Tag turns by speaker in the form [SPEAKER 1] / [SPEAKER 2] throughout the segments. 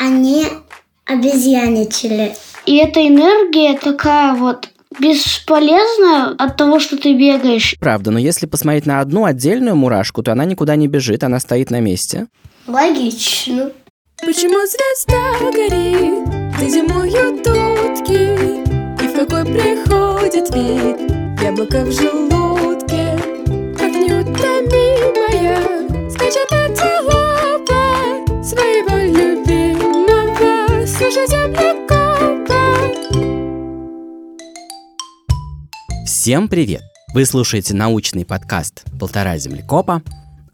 [SPEAKER 1] они обезьяничали.
[SPEAKER 2] И эта энергия такая вот бесполезная от того, что ты бегаешь.
[SPEAKER 3] Правда, но если посмотреть на одну отдельную мурашку, то она никуда не бежит, она стоит на месте.
[SPEAKER 1] Логично.
[SPEAKER 4] Почему звезда горит, где зимуют утки, И в какой приходит вид яблоко в желудке, Как неутомимая скачет антилопа
[SPEAKER 3] Всем привет! Вы слушаете научный подкаст «Полтора землекопа»,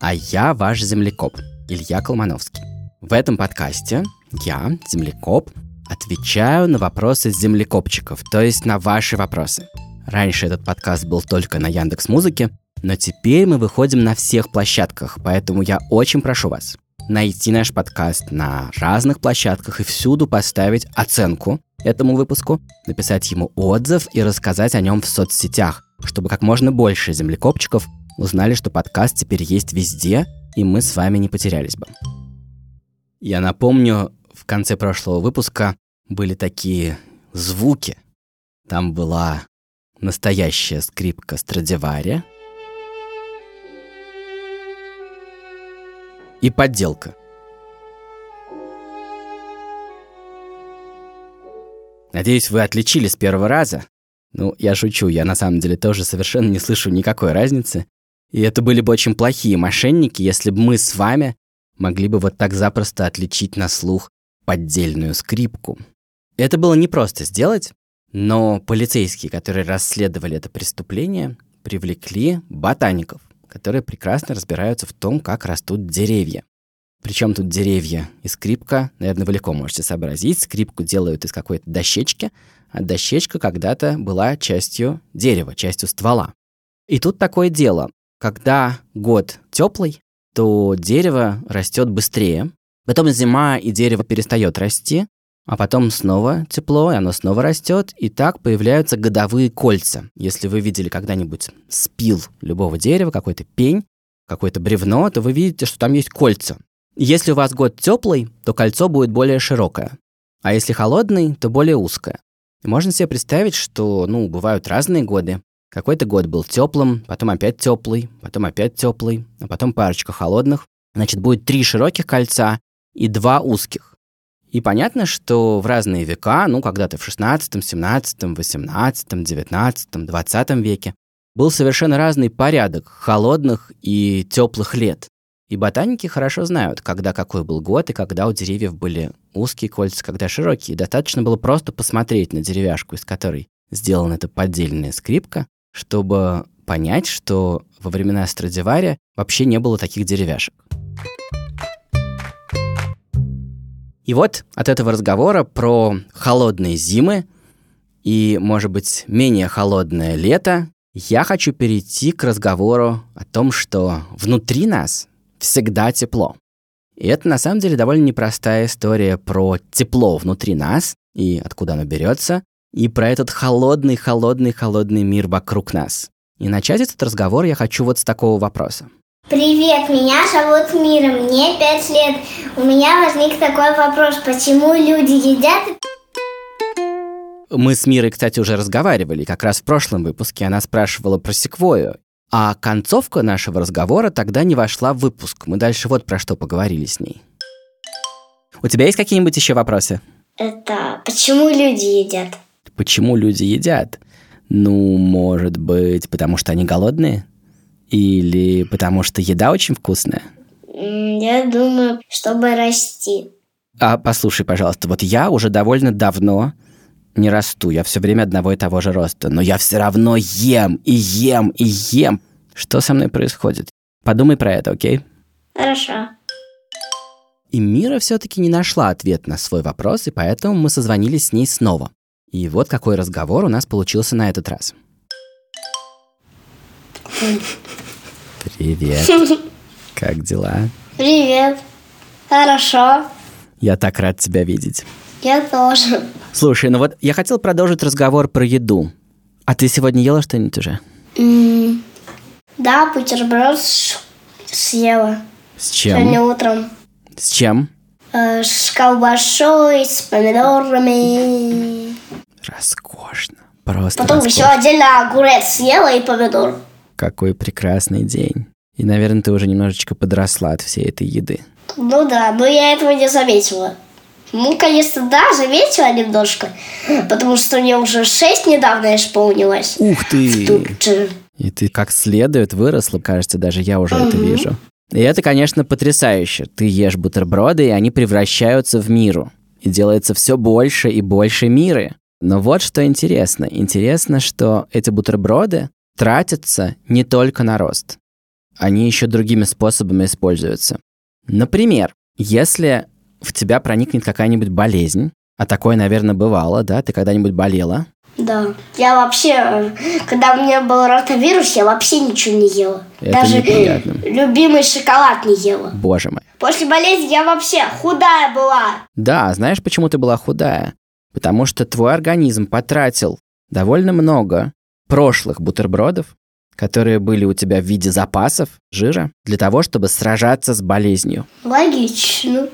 [SPEAKER 3] а я ваш землекоп, Илья Колмановский. В этом подкасте я, землекоп, отвечаю на вопросы землекопчиков, то есть на ваши вопросы. Раньше этот подкаст был только на Яндекс Музыке, но теперь мы выходим на всех площадках, поэтому я очень прошу вас найти наш подкаст на разных площадках и всюду поставить оценку этому выпуску, написать ему отзыв и рассказать о нем в соцсетях, чтобы как можно больше землекопчиков узнали, что подкаст теперь есть везде, и мы с вами не потерялись бы. Я напомню, в конце прошлого выпуска были такие звуки. Там была настоящая скрипка Страдивари и подделка. Надеюсь, вы отличили с первого раза. Ну, я шучу, я на самом деле тоже совершенно не слышу никакой разницы. И это были бы очень плохие мошенники, если бы мы с вами могли бы вот так запросто отличить на слух поддельную скрипку. Это было непросто сделать, но полицейские, которые расследовали это преступление, привлекли ботаников, которые прекрасно разбираются в том, как растут деревья. Причем тут деревья и скрипка, наверное, вы легко можете сообразить. Скрипку делают из какой-то дощечки, а дощечка когда-то была частью дерева, частью ствола. И тут такое дело. Когда год теплый, то дерево растет быстрее. Потом зима, и дерево перестает расти, а потом снова тепло, и оно снова растет, и так появляются годовые кольца. Если вы видели когда-нибудь спил любого дерева, какой-то пень, какое-то бревно, то вы видите, что там есть кольца. Если у вас год теплый, то кольцо будет более широкое, а если холодный, то более узкое. И можно себе представить, что, ну, бывают разные годы. Какой-то год был теплым, потом опять теплый, потом опять теплый, а потом парочка холодных. Значит, будет три широких кольца и два узких. И понятно, что в разные века, ну, когда-то в 16, 17, 18, 19, 20 веке, был совершенно разный порядок холодных и теплых лет. И ботаники хорошо знают, когда какой был год и когда у деревьев были узкие кольца, когда широкие. достаточно было просто посмотреть на деревяшку, из которой сделана эта поддельная скрипка, чтобы понять, что во времена Страдивари вообще не было таких деревяшек. И вот от этого разговора про холодные зимы и, может быть, менее холодное лето я хочу перейти к разговору о том, что внутри нас всегда тепло. И это на самом деле довольно непростая история про тепло внутри нас и откуда оно берется, и про этот холодный, холодный, холодный мир вокруг нас. И начать этот разговор я хочу вот с такого вопроса.
[SPEAKER 1] Привет, меня зовут Мира, мне пять лет. У меня возник такой вопрос, почему люди едят...
[SPEAKER 3] Мы с Мирой, кстати, уже разговаривали, как раз в прошлом выпуске она спрашивала про секвою. А концовка нашего разговора тогда не вошла в выпуск. Мы дальше вот про что поговорили с ней. У тебя есть какие-нибудь еще вопросы?
[SPEAKER 1] Это почему люди едят?
[SPEAKER 3] Почему люди едят? Ну, может быть, потому что они голодные? Или потому что еда очень вкусная?
[SPEAKER 1] Я думаю, чтобы расти.
[SPEAKER 3] А послушай, пожалуйста, вот я уже довольно давно не расту, я все время одного и того же роста, но я все равно ем и ем и ем. Что со мной происходит? Подумай про это, окей?
[SPEAKER 1] Хорошо.
[SPEAKER 3] И Мира все-таки не нашла ответ на свой вопрос, и поэтому мы созвонились с ней снова. И вот какой разговор у нас получился на этот раз. Привет. Как дела?
[SPEAKER 1] Привет. Хорошо.
[SPEAKER 3] Я так рад тебя видеть.
[SPEAKER 1] Я тоже.
[SPEAKER 3] Слушай, ну вот я хотел продолжить разговор про еду. А ты сегодня ела что-нибудь уже?
[SPEAKER 1] Да, бутерброд съела.
[SPEAKER 3] С чем?
[SPEAKER 1] Сегодня утром.
[SPEAKER 3] С чем?
[SPEAKER 1] Э, с колбасой, с помидорами.
[SPEAKER 3] Роскошно. Просто
[SPEAKER 1] Потом
[SPEAKER 3] роскошно.
[SPEAKER 1] еще отдельно огурец съела и помидор.
[SPEAKER 3] Какой прекрасный день. И, наверное, ты уже немножечко подросла от всей этой еды.
[SPEAKER 1] Ну да, но я этого не заметила. Ну, конечно, да, заметила немножко, потому что мне уже шесть недавно исполнилось.
[SPEAKER 3] Ух ты! И ты как следует выросла, кажется, даже я уже это
[SPEAKER 1] Мгм.
[SPEAKER 3] вижу. И это, конечно, потрясающе. Ты ешь бутерброды, и они превращаются в миру. И делается все больше и больше мира. Но вот что интересно. Интересно, что эти бутерброды тратятся не только на рост. Они еще другими способами используются. Например, если в тебя проникнет какая-нибудь болезнь, а такое, наверное, бывало, да? Ты когда-нибудь болела?
[SPEAKER 1] Да. Я вообще, когда у меня был ротавирус, я вообще ничего не ела.
[SPEAKER 3] Это
[SPEAKER 1] Даже
[SPEAKER 3] неприятно.
[SPEAKER 1] любимый шоколад не ела.
[SPEAKER 3] Боже мой.
[SPEAKER 1] После болезни я вообще худая была.
[SPEAKER 3] Да, знаешь, почему ты была худая? Потому что твой организм потратил довольно много прошлых бутербродов, которые были у тебя в виде запасов жира, для того, чтобы сражаться с болезнью.
[SPEAKER 1] Логично.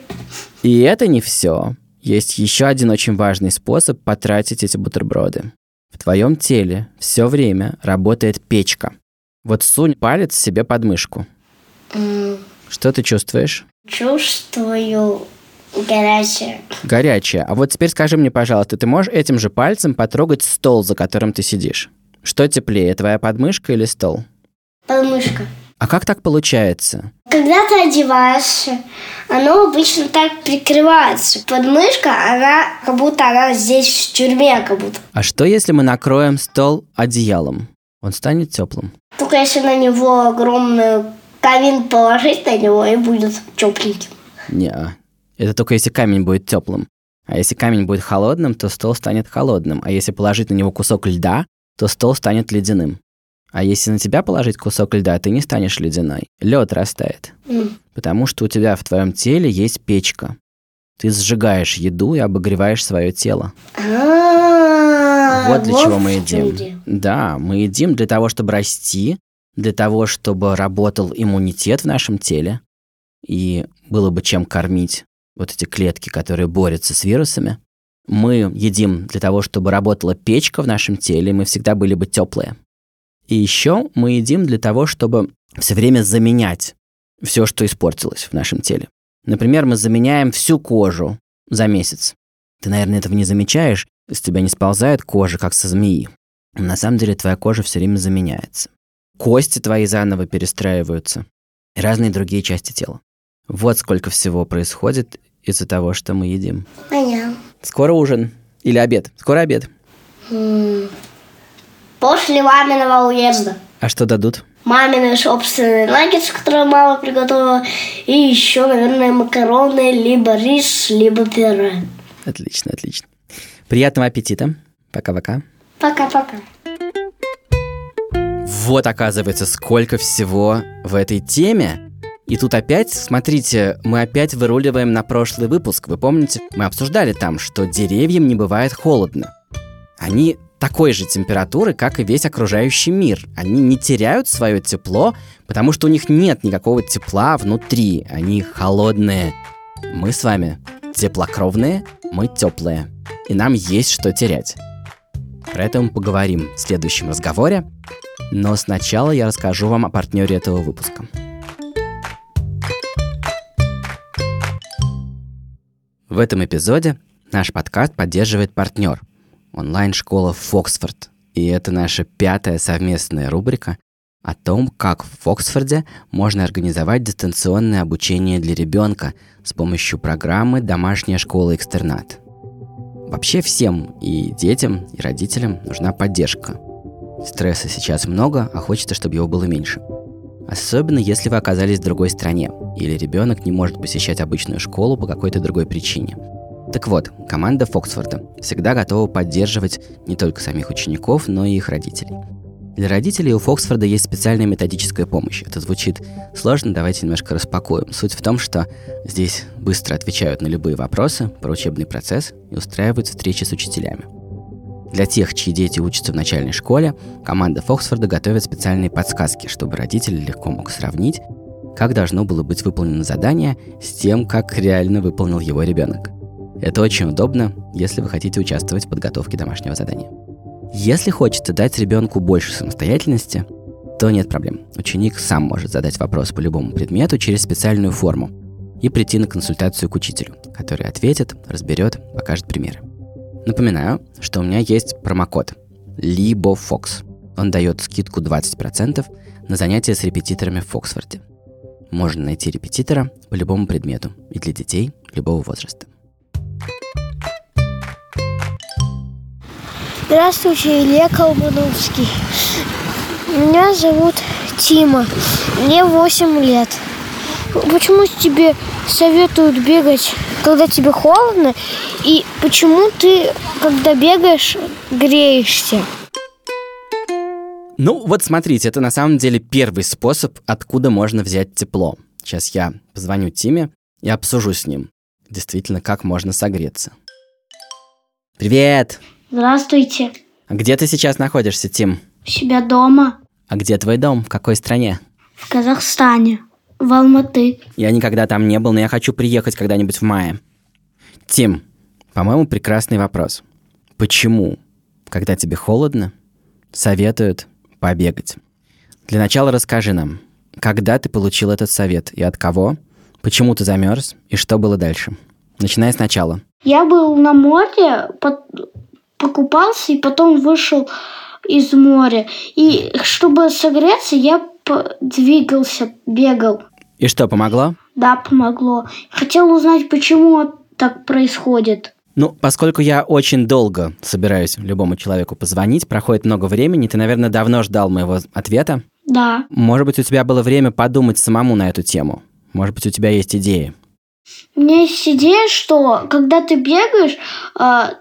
[SPEAKER 3] И это не все. Есть еще один очень важный способ потратить эти бутерброды. В твоем теле все время работает печка. Вот сунь палец себе под мышку.
[SPEAKER 1] М,
[SPEAKER 3] Что ты чувствуешь?
[SPEAKER 1] Чувствую горячее.
[SPEAKER 3] Горячее. А вот теперь скажи мне, пожалуйста, ты можешь этим же пальцем потрогать стол, за которым ты сидишь? Что теплее, твоя подмышка или стол?
[SPEAKER 1] Подмышка.
[SPEAKER 3] А как так получается?
[SPEAKER 1] Когда ты одеваешься, оно обычно так прикрывается. Подмышка, она как будто она здесь в тюрьме, как будто.
[SPEAKER 3] А что если мы накроем стол одеялом? Он станет теплым.
[SPEAKER 1] Только если на него огромный камин положить на него, и будет тепленьким.
[SPEAKER 3] Не, это только если камень будет теплым. А если камень будет холодным, то стол станет холодным. А если положить на него кусок льда, то стол станет ледяным. А если на тебя положить кусок льда, ты не станешь ледяной. Лед растает. Потому что у тебя в твоем теле есть печка. Ты сжигаешь еду и обогреваешь свое тело.
[SPEAKER 1] А,
[SPEAKER 3] Вот для чего мы едим. Да, мы едим для того, чтобы расти, для того, чтобы работал иммунитет в нашем теле, и было бы чем кормить вот эти клетки, которые борются с вирусами. Мы едим для того, чтобы работала печка в нашем теле, и мы всегда были бы теплые. И еще мы едим для того, чтобы все время заменять все, что испортилось в нашем теле. Например, мы заменяем всю кожу за месяц. Ты, наверное, этого не замечаешь, с тебя не сползает кожа, как со змеи. На самом деле твоя кожа все время заменяется. Кости твои заново перестраиваются. И разные другие части тела. Вот сколько всего происходит из-за того, что мы едим.
[SPEAKER 1] Понятно.
[SPEAKER 3] Скоро ужин. Или обед. Скоро обед.
[SPEAKER 1] После маминого уезда.
[SPEAKER 3] А что дадут?
[SPEAKER 1] Мамины собственные наггетсы, которые мама приготовила. И еще, наверное, макароны, либо рис, либо пюре.
[SPEAKER 3] Отлично, отлично. Приятного аппетита. Пока-пока.
[SPEAKER 1] Пока-пока.
[SPEAKER 3] Вот, оказывается, сколько всего в этой теме. И тут опять, смотрите, мы опять выруливаем на прошлый выпуск. Вы помните, мы обсуждали там, что деревьям не бывает холодно. Они такой же температуры, как и весь окружающий мир. Они не теряют свое тепло, потому что у них нет никакого тепла внутри. Они холодные. Мы с вами теплокровные, мы теплые. И нам есть что терять. Про это мы поговорим в следующем разговоре. Но сначала я расскажу вам о партнере этого выпуска. В этом эпизоде наш подкаст поддерживает партнер – онлайн-школа Фоксфорд. И это наша пятая совместная рубрика о том, как в Оксфорде можно организовать дистанционное обучение для ребенка с помощью программы «Домашняя школа-экстернат». Вообще всем, и детям, и родителям нужна поддержка. Стресса сейчас много, а хочется, чтобы его было меньше. Особенно если вы оказались в другой стране, или ребенок не может посещать обычную школу по какой-то другой причине. Так вот, команда Фоксфорда всегда готова поддерживать не только самих учеников, но и их родителей. Для родителей у Фоксфорда есть специальная методическая помощь. Это звучит сложно, давайте немножко распакуем. Суть в том, что здесь быстро отвечают на любые вопросы про учебный процесс и устраивают встречи с учителями. Для тех, чьи дети учатся в начальной школе, команда Фоксфорда готовит специальные подсказки, чтобы родители легко мог сравнить, как должно было быть выполнено задание с тем, как реально выполнил его ребенок. Это очень удобно, если вы хотите участвовать в подготовке домашнего задания. Если хочется дать ребенку больше самостоятельности, то нет проблем. Ученик сам может задать вопрос по любому предмету через специальную форму и прийти на консультацию к учителю, который ответит, разберет, покажет примеры. Напоминаю, что у меня есть промокод LiboFox. Он дает скидку 20% на занятия с репетиторами в Фоксфорде. Можно найти репетитора по любому предмету и для детей любого возраста.
[SPEAKER 2] Здравствуйте, Илья Колмановский. Меня зовут Тима. Мне 8 лет. Почему тебе советуют бегать, когда тебе холодно? И почему ты, когда бегаешь, греешься?
[SPEAKER 3] Ну, вот смотрите, это на самом деле первый способ, откуда можно взять тепло. Сейчас я позвоню Тиме и обсужу с ним, действительно, как можно согреться. Привет!
[SPEAKER 2] Здравствуйте.
[SPEAKER 3] А где ты сейчас находишься, Тим?
[SPEAKER 2] У себя дома,
[SPEAKER 3] А где твой дом? В какой стране?
[SPEAKER 2] в Казахстане, в Алматы.
[SPEAKER 3] Я никогда там не был, но я хочу приехать когда-нибудь в мае. Тим, по-моему, прекрасный вопрос. Почему, когда тебе холодно, советуют побегать? Для начала расскажи нам, когда ты получил этот совет и от кого, почему ты замерз и что было дальше. Начиная сначала.
[SPEAKER 2] Я был на море, по- покупался и потом вышел из моря. И чтобы согреться, я двигался, бегал.
[SPEAKER 3] И что, помогло?
[SPEAKER 2] Да, помогло. Хотел узнать, почему так происходит.
[SPEAKER 3] Ну, поскольку я очень долго собираюсь любому человеку позвонить, проходит много времени, ты, наверное, давно ждал моего ответа.
[SPEAKER 2] Да.
[SPEAKER 3] Может быть, у тебя было время подумать самому на эту тему. Может быть, у тебя есть идеи.
[SPEAKER 2] У меня есть идея, что когда ты бегаешь, а,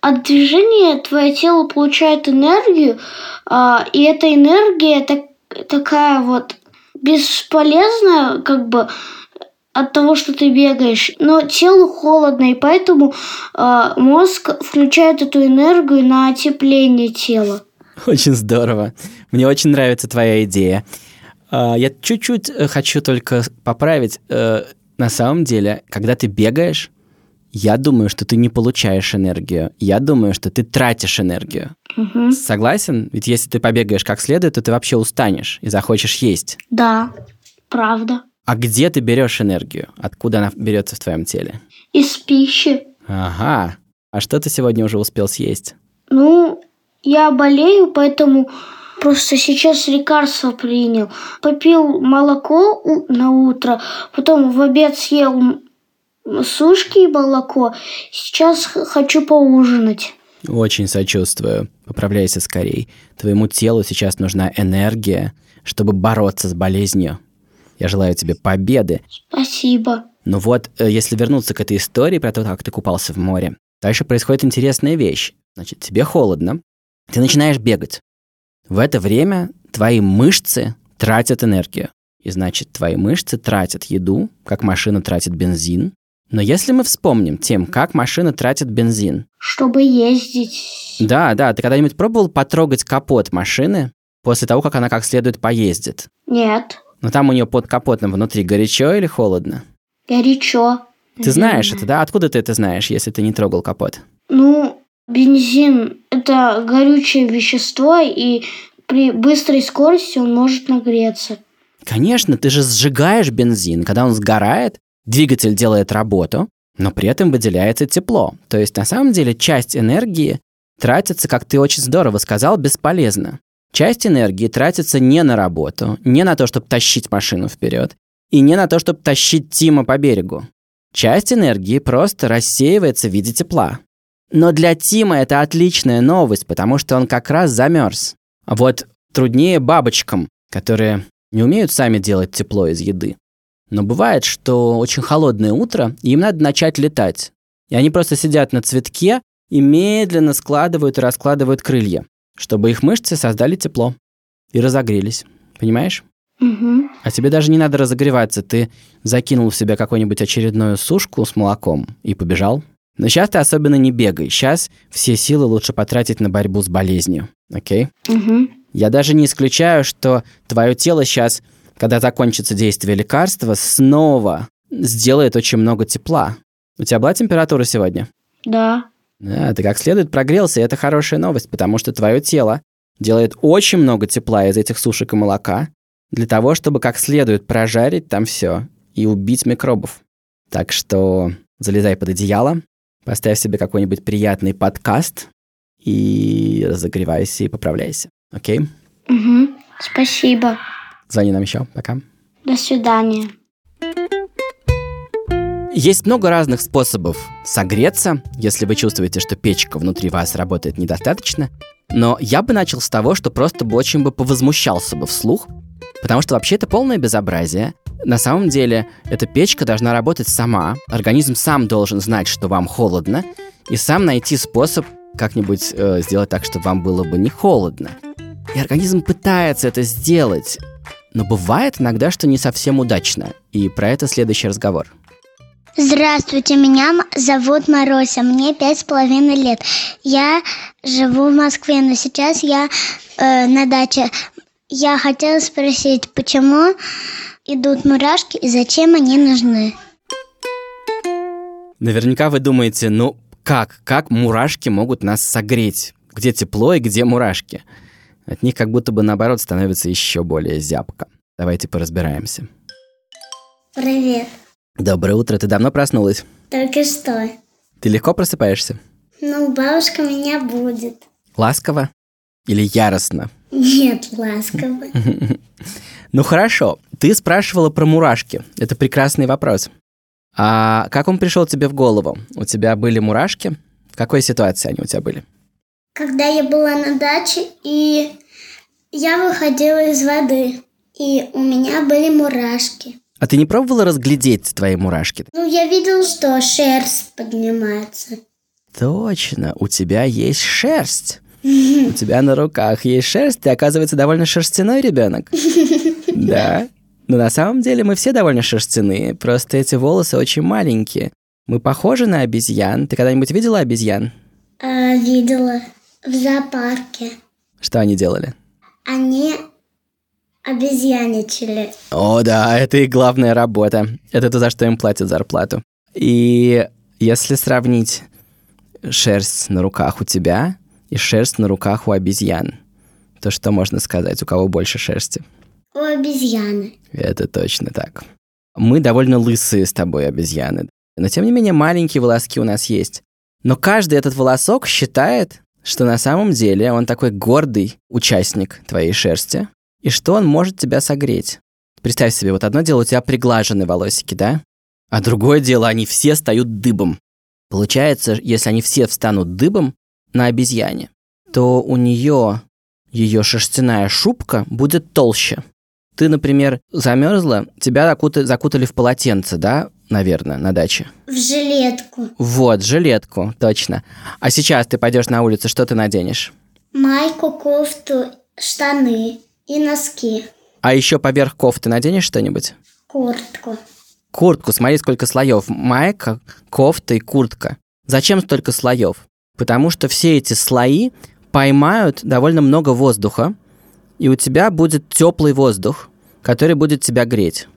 [SPEAKER 2] от движения твое тело получает энергию, а, и эта энергия так- такая вот бесполезная, как бы от того, что ты бегаешь, но телу холодно, и поэтому а, мозг включает эту энергию на отепление тела.
[SPEAKER 3] Очень здорово. Мне очень нравится твоя идея. А, Я чуть-чуть э, хочу только поправить. Э, На самом деле, когда ты бегаешь, я думаю, что ты не получаешь энергию. Я думаю, что ты тратишь энергию.
[SPEAKER 2] Мгм.
[SPEAKER 3] Согласен? Ведь если ты побегаешь как следует, то ты вообще устанешь и захочешь есть.
[SPEAKER 2] Да, правда.
[SPEAKER 3] А где ты берешь энергию? Откуда она берется в твоем теле?
[SPEAKER 2] Из пищи.
[SPEAKER 3] Ага. А что ты сегодня уже успел съесть?
[SPEAKER 2] Ну, я болею, поэтому просто сейчас лекарство принял. Попил молоко на утро, потом в обед съел сушки и молоко. Сейчас хочу поужинать.
[SPEAKER 3] Очень сочувствую. Поправляйся скорей. Твоему телу сейчас нужна энергия, чтобы бороться с болезнью. Я желаю тебе победы.
[SPEAKER 2] Спасибо.
[SPEAKER 3] Ну вот, э, если вернуться к этой истории про то, как ты купался в море, дальше происходит интересная вещь. Значит, тебе холодно, ты начинаешь бегать. В это время твои мышцы тратят энергию. И значит, твои мышцы тратят еду, как машина тратит бензин. Но если мы вспомним тем, как машина тратит бензин,
[SPEAKER 2] Чтобы ездить.
[SPEAKER 3] да, да, ты когда-нибудь пробовал потрогать капот машины после того, как она как следует поездит?
[SPEAKER 2] Нет.
[SPEAKER 3] Но там у нее под капотом внутри горячо или холодно?
[SPEAKER 2] Горячо.
[SPEAKER 3] Ты знаешь это, да? Откуда ты это знаешь, если ты не трогал капот?
[SPEAKER 2] Ну, бензин – это горючее вещество, и при быстрой скорости он может нагреться.
[SPEAKER 3] Конечно, ты же сжигаешь бензин. Когда он сгорает, двигатель делает работу, но при этом выделяется тепло. То есть, на самом деле, часть энергии тратится, как ты очень здорово сказал, бесполезно. Часть энергии тратится не на работу, не на то, чтобы тащить машину вперед, и не на то, чтобы тащить Тима по берегу. Часть энергии просто рассеивается в виде тепла. Но для Тима это отличная новость, потому что он как раз замерз. Вот труднее бабочкам, которые не умеют сами делать тепло из еды. Но бывает, что очень холодное утро, и им надо начать летать. И они просто сидят на цветке и медленно складывают и раскладывают крылья, чтобы их мышцы создали тепло и разогрелись. Понимаешь?
[SPEAKER 2] Мгм.
[SPEAKER 3] А тебе даже не надо разогреваться. Ты закинул в себя какую-нибудь очередную сушку с молоком и побежал. Но сейчас ты особенно не бегай. Сейчас все силы лучше потратить на борьбу с болезнью. Окей?
[SPEAKER 2] Мгм.
[SPEAKER 3] Я даже не исключаю, что твое тело сейчас когда закончится действие лекарства, снова сделает очень много тепла. У тебя была температура сегодня?
[SPEAKER 2] Да.
[SPEAKER 3] Да, ты как следует прогрелся, и это хорошая новость, потому что твое тело делает очень много тепла из этих сушек и молока для того, чтобы как следует прожарить там все и убить микробов. Так что залезай под одеяло, поставь себе какой-нибудь приятный подкаст и разогревайся и поправляйся. Окей?
[SPEAKER 2] Угу. Спасибо.
[SPEAKER 3] Звони нам еще. Пока.
[SPEAKER 2] До свидания.
[SPEAKER 3] Есть много разных способов согреться, если вы чувствуете, что печка внутри вас работает недостаточно. Но я бы начал с того, что просто бы очень бы повозмущался бы вслух, потому что вообще это полное безобразие. На самом деле, эта печка должна работать сама, организм сам должен знать, что вам холодно, и сам найти способ как-нибудь э, сделать так, чтобы вам было бы не холодно. И организм пытается это сделать, но бывает иногда, что не совсем удачно. И про это следующий разговор.
[SPEAKER 5] Здравствуйте, меня зовут Марося, мне пять с половиной лет. Я живу в Москве, но сейчас я э, на даче. Я хотела спросить, почему идут мурашки и зачем они нужны?
[SPEAKER 3] Наверняка вы думаете, ну как, как мурашки могут нас согреть? Где тепло и где мурашки? От них как будто бы наоборот становится еще более зябко. Давайте поразбираемся.
[SPEAKER 5] Привет.
[SPEAKER 3] Доброе утро. Ты давно проснулась?
[SPEAKER 5] Только что.
[SPEAKER 3] Ты легко просыпаешься?
[SPEAKER 5] Ну, бабушка меня будет.
[SPEAKER 3] Ласково? Или яростно?
[SPEAKER 5] Нет, ласково.
[SPEAKER 3] Ну хорошо, ты спрашивала про мурашки. Это прекрасный вопрос. А как он пришел тебе в голову? У тебя были мурашки? В какой ситуации они у тебя были?
[SPEAKER 5] когда я была на даче, и я выходила из воды, и у меня были мурашки.
[SPEAKER 3] А ты не пробовала разглядеть твои мурашки?
[SPEAKER 5] Ну, я видел, что шерсть поднимается.
[SPEAKER 3] Точно, у тебя есть шерсть. У тебя на руках есть шерсть, ты, оказывается, довольно шерстяной ребенок. Да. Но на самом деле мы все довольно шерстяные, просто эти волосы очень маленькие. Мы похожи на обезьян. Ты когда-нибудь видела обезьян?
[SPEAKER 5] А, видела в зоопарке.
[SPEAKER 3] Что они делали?
[SPEAKER 5] Они обезьяничали.
[SPEAKER 3] О, да, это их главная работа. Это то, за что им платят зарплату. И если сравнить шерсть на руках у тебя и шерсть на руках у обезьян, то что можно сказать, у кого больше шерсти?
[SPEAKER 5] У обезьяны.
[SPEAKER 3] Это точно так. Мы довольно лысые с тобой обезьяны, но тем не менее маленькие волоски у нас есть. Но каждый этот волосок считает что на самом деле он такой гордый участник твоей шерсти, и что он может тебя согреть. Представь себе, вот одно дело у тебя приглажены волосики, да? А другое дело, они все стают дыбом. Получается, если они все встанут дыбом на обезьяне, то у нее ее шерстяная шубка будет толще. Ты, например, замерзла, тебя закутали в полотенце, да? наверное, на даче?
[SPEAKER 5] В жилетку.
[SPEAKER 3] Вот, жилетку, точно. А сейчас ты пойдешь на улицу, что ты наденешь?
[SPEAKER 5] Майку, кофту, штаны и носки.
[SPEAKER 3] А еще поверх кофты наденешь что-нибудь?
[SPEAKER 5] Куртку.
[SPEAKER 3] Куртку, смотри, сколько слоев. Майка, кофта и куртка. Зачем столько слоев? Потому что все эти слои поймают довольно много воздуха, и у тебя будет теплый воздух, который будет тебя греть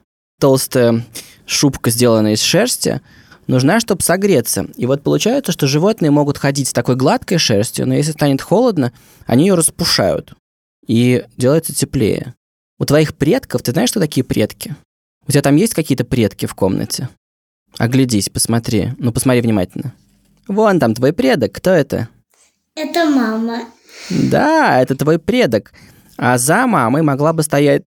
[SPEAKER 3] толстая шубка, сделанная из шерсти, нужна, чтобы согреться. И вот получается, что животные могут ходить с такой гладкой шерстью, но если станет холодно, они ее распушают и делается теплее. У твоих предков, ты знаешь, что такие предки? У тебя там есть какие-то предки в комнате? Оглядись, посмотри. Ну, посмотри внимательно. Вон там твой предок. Кто это?
[SPEAKER 5] Это мама.
[SPEAKER 3] Да, это твой предок. А за мамой могла бы стоять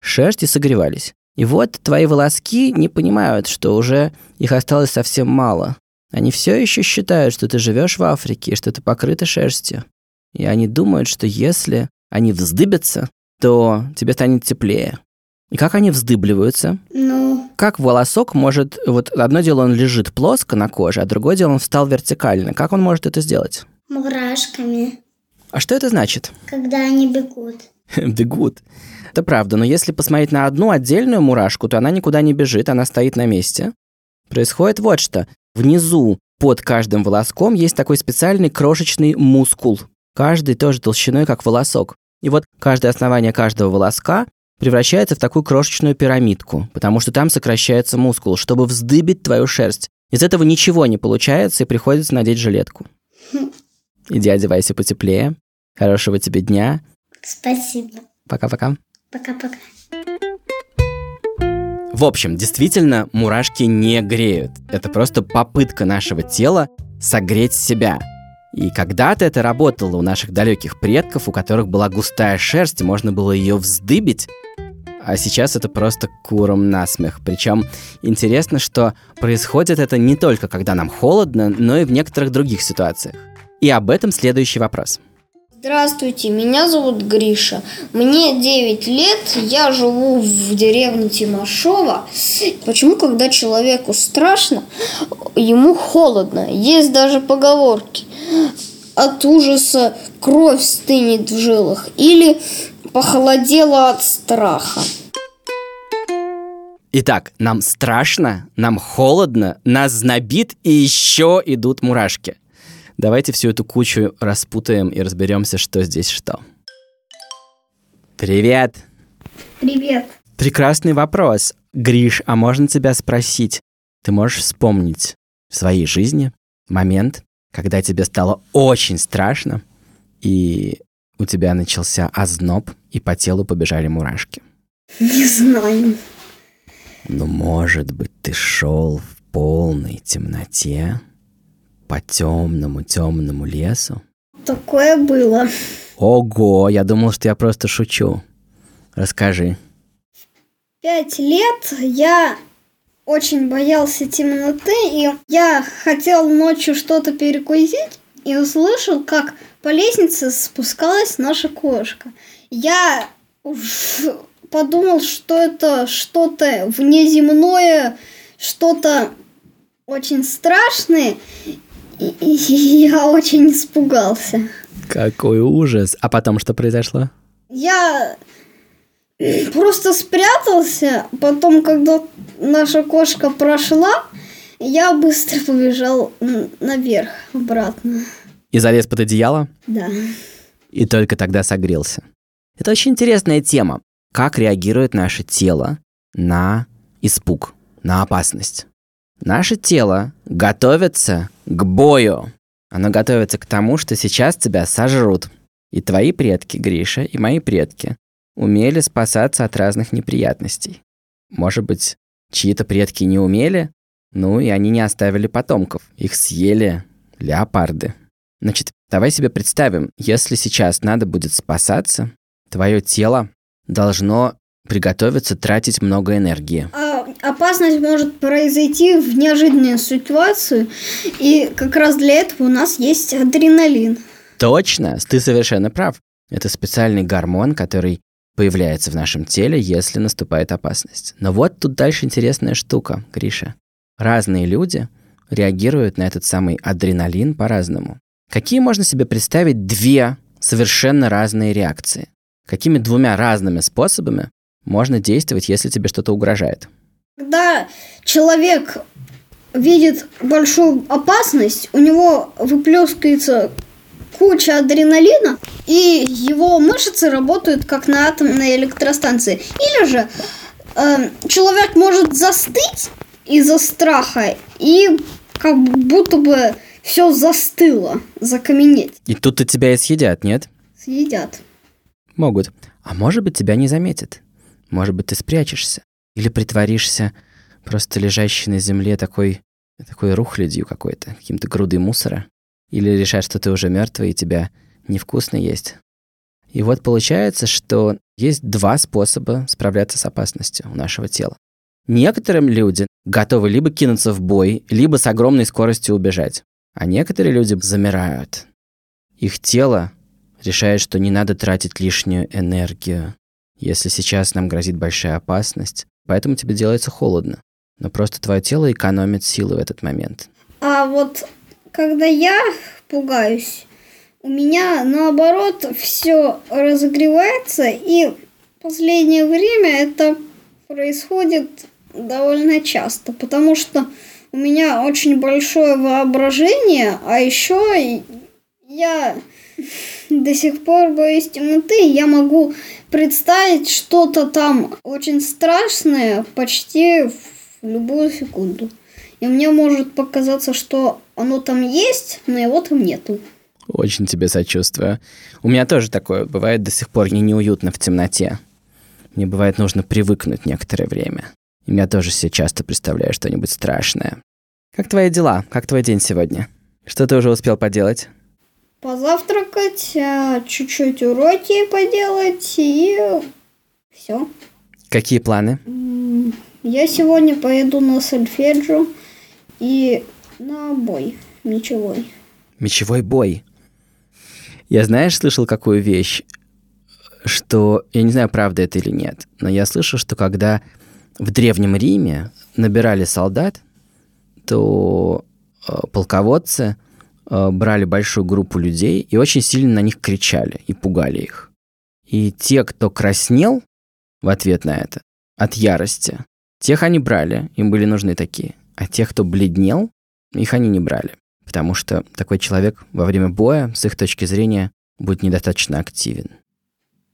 [SPEAKER 3] шерсть и согревались. И вот твои волоски не понимают, что уже их осталось совсем мало. Они все еще считают, что ты живешь в Африке, и что ты покрыта шерстью. И они думают, что если они вздыбятся, то тебе станет теплее. И как они вздыбливаются?
[SPEAKER 1] Ну,
[SPEAKER 3] Как волосок может... Вот одно дело, он лежит плоско на коже, а другое дело, он встал вертикально. Как он может это сделать?
[SPEAKER 5] Мурашками,
[SPEAKER 3] А что это значит?
[SPEAKER 5] когда они бегут.
[SPEAKER 3] Бегут. Это правда, но если посмотреть на одну отдельную мурашку, то она никуда не бежит, она стоит на месте. Происходит вот что. Внизу, под каждым волоском, есть такой специальный крошечный мускул. Каждый тоже толщиной, как волосок. И вот каждое основание каждого волоска превращается в такую крошечную пирамидку, потому что там сокращается мускул, чтобы вздыбить твою шерсть. Из этого ничего не получается, и приходится надеть жилетку. Иди одевайся потеплее. Хорошего тебе дня.
[SPEAKER 5] Спасибо.
[SPEAKER 3] Пока-пока.
[SPEAKER 5] Пока-пока.
[SPEAKER 3] В общем, действительно, мурашки не греют. Это просто попытка нашего тела согреть себя. И когда-то это работало у наших далеких предков, у которых была густая шерсть, и можно было ее вздыбить. А сейчас это просто куром насмех. Причем интересно, что происходит это не только когда нам холодно, но и в некоторых других ситуациях. И об этом следующий вопрос.
[SPEAKER 6] Здравствуйте, меня зовут Гриша. Мне 9 лет, я живу в деревне Тимошова. Почему, когда человеку страшно, ему холодно? Есть даже поговорки. От ужаса кровь стынет в жилах или похолодело от страха.
[SPEAKER 3] Итак, нам страшно, нам холодно, нас знобит и еще идут мурашки. Давайте всю эту кучу распутаем и разберемся, что здесь что. Привет!
[SPEAKER 6] Привет.
[SPEAKER 3] Прекрасный вопрос. Гриш, а можно тебя спросить? Ты можешь вспомнить в своей жизни момент, когда тебе стало очень страшно, и у тебя начался озноб, и по телу побежали мурашки?
[SPEAKER 6] Не знаю.
[SPEAKER 3] Ну, может быть, ты шел в полной темноте по темному темному лесу?
[SPEAKER 6] Такое было.
[SPEAKER 3] Ого, я думал, что я просто шучу. Расскажи.
[SPEAKER 6] Пять лет я очень боялся темноты, и я хотел ночью что-то перекусить, и услышал, как по лестнице спускалась наша кошка. Я подумал, что это что-то внеземное, что-то очень страшное, я очень испугался.
[SPEAKER 3] Какой ужас. А потом что произошло?
[SPEAKER 6] Я просто спрятался, потом, когда наша кошка прошла, я быстро побежал наверх, обратно.
[SPEAKER 3] И залез под одеяло?
[SPEAKER 6] Да.
[SPEAKER 3] И только тогда согрелся. Это очень интересная тема. Как реагирует наше тело на испуг, на опасность? Наше тело готовится к бою. Оно готовится к тому, что сейчас тебя сожрут. И твои предки, Гриша, и мои предки умели спасаться от разных неприятностей. Может быть, чьи-то предки не умели, ну и они не оставили потомков. Их съели леопарды. Значит, давай себе представим, если сейчас надо будет спасаться, твое тело должно приготовиться тратить много энергии.
[SPEAKER 6] Опасность может произойти в неожиданную ситуацию, и как раз для этого у нас есть адреналин.
[SPEAKER 3] Точно, ты совершенно прав. Это специальный гормон, который появляется в нашем теле, если наступает опасность. Но вот тут дальше интересная штука, Гриша. Разные люди реагируют на этот самый адреналин по-разному. Какие можно себе представить две совершенно разные реакции? Какими двумя разными способами можно действовать, если тебе что-то угрожает?
[SPEAKER 6] Когда человек видит большую опасность, у него выплескивается куча адреналина, и его мышцы работают как на атомной электростанции. Или же э, человек может застыть из-за страха, и как будто бы все застыло, закаменеть.
[SPEAKER 3] И тут-то тебя и съедят, нет?
[SPEAKER 6] Съедят.
[SPEAKER 3] Могут. А может быть, тебя не заметят. Может быть, ты спрячешься. Или притворишься просто лежащей на земле такой, такой рухлядью какой-то, каким-то грудой мусора. Или решат, что ты уже мертвый и тебя невкусно есть. И вот получается, что есть два способа справляться с опасностью у нашего тела. Некоторым люди готовы либо кинуться в бой, либо с огромной скоростью убежать. А некоторые люди замирают. Их тело решает, что не надо тратить лишнюю энергию. если сейчас нам грозит большая опасность, поэтому тебе делается холодно. Но просто твое тело экономит силы в этот момент.
[SPEAKER 6] А вот когда я пугаюсь, у меня наоборот все разогревается, и в последнее время это происходит довольно часто, потому что у меня очень большое воображение, а еще я до сих пор боюсь темноты, я могу представить что-то там очень страшное почти в любую секунду. И мне может показаться, что оно там есть, но его там нету.
[SPEAKER 3] Очень тебе сочувствую. У меня тоже такое бывает до сих пор. Мне неуютно в темноте. Мне бывает нужно привыкнуть некоторое время. И я тоже себе часто представляю что-нибудь страшное. Как твои дела? Как твой день сегодня? Что ты уже успел поделать?
[SPEAKER 6] Позавтракать, а, чуть-чуть уроки поделать и все.
[SPEAKER 3] Какие планы?
[SPEAKER 6] Я сегодня поеду на сольфеджио и на бой мечевой.
[SPEAKER 3] Мечевой бой. Я, знаешь, слышал какую вещь, что, я не знаю, правда это или нет, но я слышал, что когда в Древнем Риме набирали солдат, то э, полководцы брали большую группу людей и очень сильно на них кричали и пугали их. И те, кто краснел в ответ на это, от ярости, тех они брали, им были нужны такие. А тех, кто бледнел, их они не брали. Потому что такой человек во время боя, с их точки зрения, будет недостаточно активен.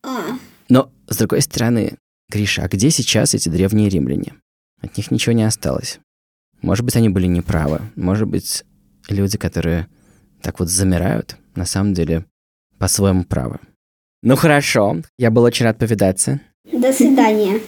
[SPEAKER 6] А,
[SPEAKER 3] Но, с другой стороны, Гриша, а где сейчас эти древние римляне? От них ничего не осталось. Может быть, они были неправы. Может быть, люди, которые так вот замирают, на самом деле по-своему правы. Ну хорошо, я был очень рад повидаться.
[SPEAKER 6] до свидания.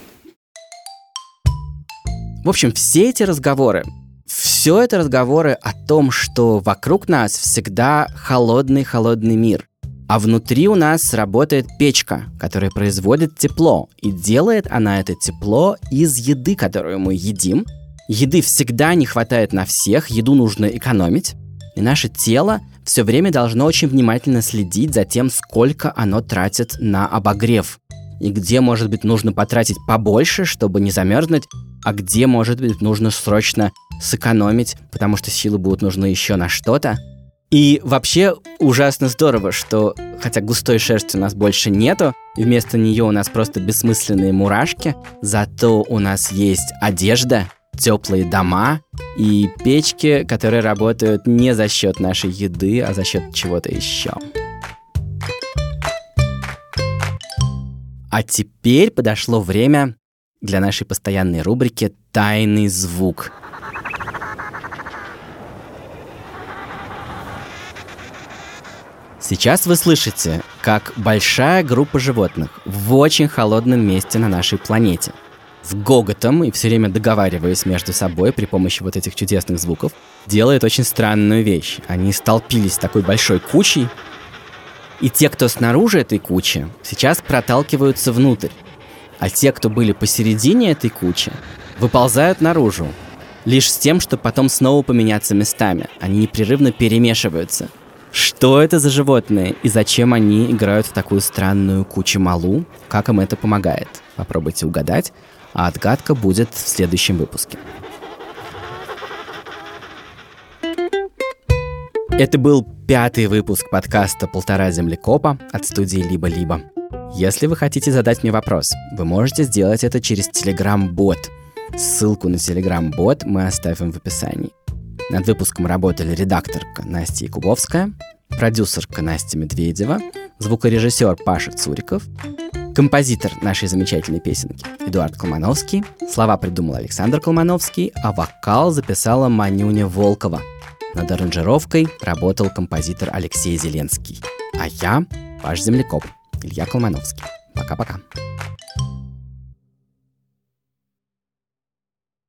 [SPEAKER 3] В общем, все эти разговоры, все это разговоры о том, что вокруг нас всегда холодный-холодный мир. А внутри у нас работает печка, которая производит тепло. И делает она это тепло из еды, которую мы едим. Еды всегда не хватает на всех, еду нужно экономить. И наше тело все время должно очень внимательно следить за тем, сколько оно тратит на обогрев. И где, может быть, нужно потратить побольше, чтобы не замерзнуть, а где, может быть, нужно срочно сэкономить, потому что силы будут нужны еще на что-то. И вообще ужасно здорово, что хотя густой шерсти у нас больше нету, вместо нее у нас просто бессмысленные мурашки, зато у нас есть одежда, теплые дома и печки, которые работают не за счет нашей еды, а за счет чего-то еще. А теперь подошло время для нашей постоянной рубрики «Тайный звук». Сейчас вы слышите, как большая группа животных в очень холодном месте на нашей планете с гоготом и все время договариваясь между собой при помощи вот этих чудесных звуков, делает очень странную вещь. Они столпились такой большой кучей, и те, кто снаружи этой кучи, сейчас проталкиваются внутрь. А те, кто были посередине этой кучи, выползают наружу. Лишь с тем, чтобы потом снова поменяться местами. Они непрерывно перемешиваются. Что это за животные и зачем они играют в такую странную кучу малу? Как им это помогает? Попробуйте угадать, а отгадка будет в следующем выпуске. Это был пятый выпуск подкаста «Полтора землекопа» от студии «Либо-либо». Если вы хотите задать мне вопрос, вы можете сделать это через Telegram-бот. Ссылку на Telegram-бот мы оставим в описании. Над выпуском работали редакторка Настя Якубовская, продюсерка Настя Медведева, звукорежиссер Паша Цуриков, композитор нашей замечательной песенки Эдуард Колмановский, слова придумал Александр Колмановский, а вокал записала Манюня Волкова. Над аранжировкой работал композитор Алексей Зеленский. А я, ваш землекоп, Илья Колмановский. Пока-пока.